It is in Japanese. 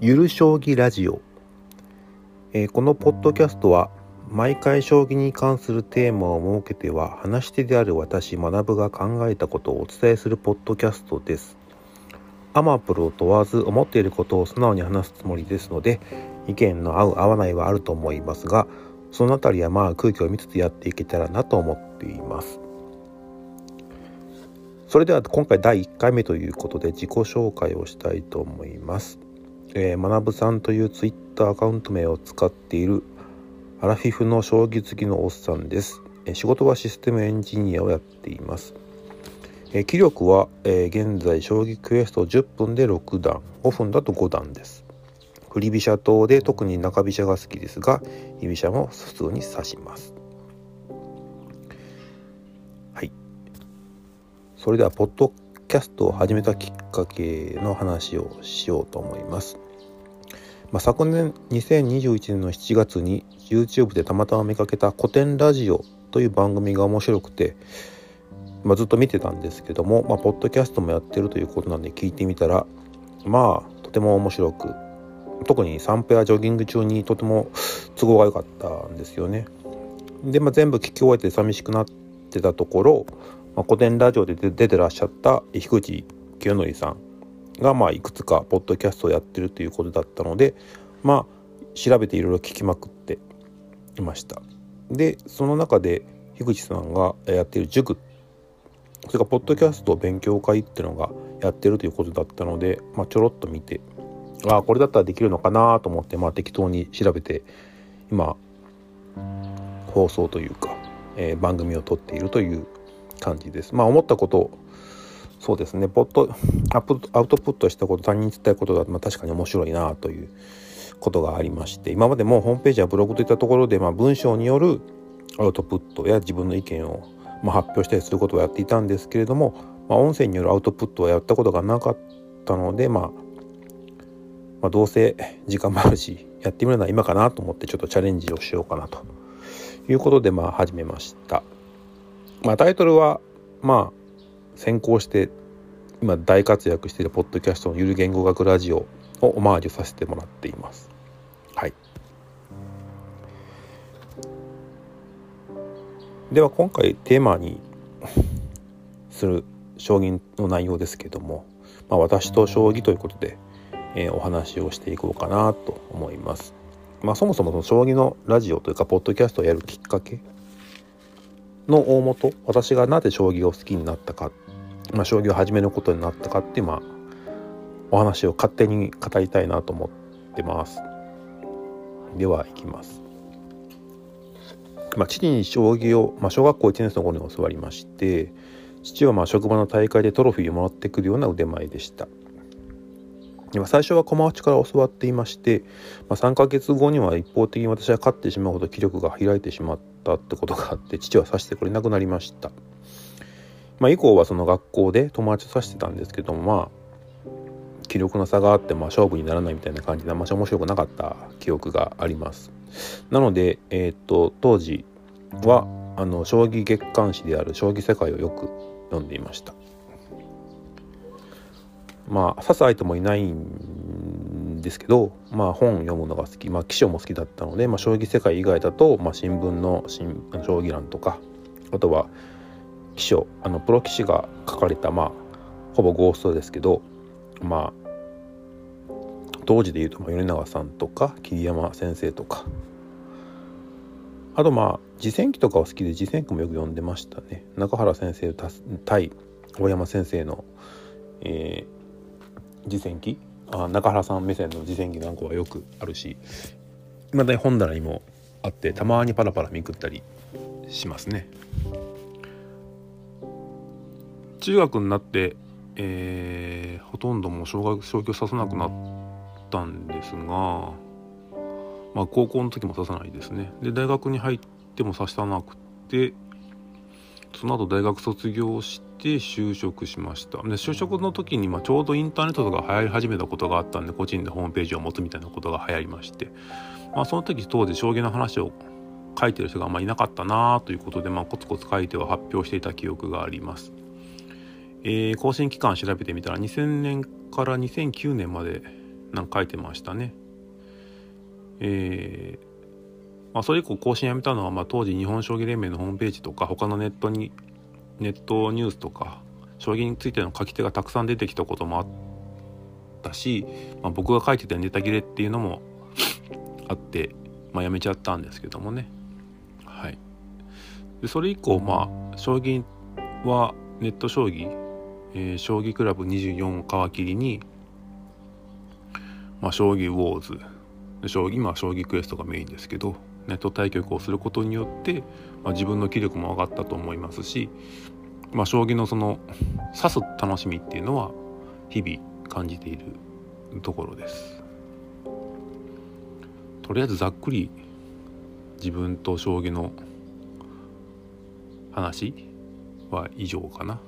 ゆる将棋ラジオ、えー、このポッドキャストは毎回将棋に関するテーマを設けては話し手である私学が考えたことをお伝えするポッドキャストです。アマプロを問わず思っていることを素直に話すつもりですので意見の合う合わないはあると思いますがそのあたりはまあ空気を見つつやっていけたらなと思っています。それでは今回第1回目ということで自己紹介をしたいと思います。えー、学さんというツイッターアカウント名を使っているアラフィフの将棋好きのおっさんです、えー、仕事はシステムエンジニアをやっています、えー、気力は、え現在将棋クエスト10分で6段5分だと5段です。振り飛車党で特に中飛車が好きですが居飛車も普通に指します。それではポッドキャストを始めたきっかけの話をしようと思いますまあ、昨年2021年の7月に YouTube でたまたま見かけた古典ラジオという番組が面白くて、まあ、ずっと見てたんですけども、まあ、ポッドキャストもやってるということなんで聞いてみたらまあとても面白く特に散歩やジョギング中にとても都合が良かったんですよね。で、まあ、全部聞き終えて寂しくなってたところ、まあ、古典ラジオで出てらっしゃった樋口清則さんがまあいくつかポッドキャストをやってるということだったのでまあ調べていろいろ聞きまくっていました。でその中で樋口さんがやっている塾それからポッドキャスト勉強会っていうのがやってるということだったので、まあ、ちょろっと見てああこれだったらできるのかなと思って、まあ、適当に調べて今放送というか、えー、番組を撮っているという感じです。まあ思ったことをそうですねポットアウトプットしたこと他人に伝えることが、まあ、確かに面白いなということがありまして今までもホームページやブログといったところで、まあ、文章によるアウトプットや自分の意見を、まあ、発表したりすることをやっていたんですけれども、まあ、音声によるアウトプットはやったことがなかったので、まあ、まあどうせ時間もあるしやってみるのは今かなと思ってちょっとチャレンジをしようかなということでまあ始めました。まあ、タイトルはまあ先行して今大活躍しているポッドキャストのゆる言語学ラジオをオマージュさせてもらっています。はい。では今回テーマに する将棋の内容ですけども、まあ、私と将棋ということで、えー、お話をしていこうかなと思います。まあ、そもそもその将棋のラジオというかポッドキャストをやるきっかけの大元私がなぜ将棋を好きになったかまあ、将棋を始めることになったかっていう、まあ、お話を勝手に語りたいなと思ってます。ではいきます。まあ、父に将棋を、まあ、小学校1年生の頃に教わりまして父はまあ職場の大会でトロフィーをもらってくるような腕前でした。最初は駒落ちから教わっていまして、まあ、3ヶ月後には一方的に私は勝ってしまうほど気力が開いてしまったってことがあって父は指してくれなくなりました。まあ、以降はその学校で友達と指してたんですけどもまあ気力の差があってまあ勝負にならないみたいな感じであんまり面白くなかった記憶がありますなので、えー、っと当時はあの将棋月刊誌である「将棋世界」をよく読んでいましたまあ指す相手もいないんですけど、まあ、本読むのが好き、まあ、記書も好きだったので、まあ、将棋世界以外だと、まあ、新聞の新将棋欄とかあとは棋書あのプロ棋士が書かれたまあほぼゴーストですけどまあ当時でいうと米長さんとか桐山先生とか。あとまあ次戦記とかは好きで次戦記もよく読んでましたね。中原先生対大山先生の、えー、次戦記あ中原さん目線の次戦記なんかはよくあるし今だ本棚にもあってたまにパラパラめくったりしますね。中学になって、えー、ほとんどもう小学小棋を指さなくなったんですが、まあ、高校の時も指さないですねで大学に入っても指さなくてその後大学卒業して就職しましたで就職の時に、まあ、ちょうどインターネットとか流行り始めたことがあったんで個人でホームページを持つみたいなことが流行りまして、まあ、その時当時将棋の話を書いてる人があんまりいなかったなということで、まあ、コツコツ書いては発表していた記憶があります。えー、更新期間調べてみたら2000年から2009年までなんか書いてましたね。えーまあ、それ以降更新やめたのは、まあ、当時日本将棋連盟のホームページとか他のネットにネットニュースとか将棋についての書き手がたくさん出てきたこともあったし、まあ、僕が書いてたネタ切れっていうのも あって、まあ、やめちゃったんですけどもね。はい、でそれ以降まあ将棋はネット将棋、えー、将棋クラブ24を皮切りに、まあ、将棋ウォーズ。将棋今は将棋クエストがメインですけど。ネット対局をすることによって、まあ、自分の気力も上がったと思いますし、まあ、将棋のその指す楽しみっていうのは日々感じているところですとりあえずざっくり自分と将棋の話は以上かな。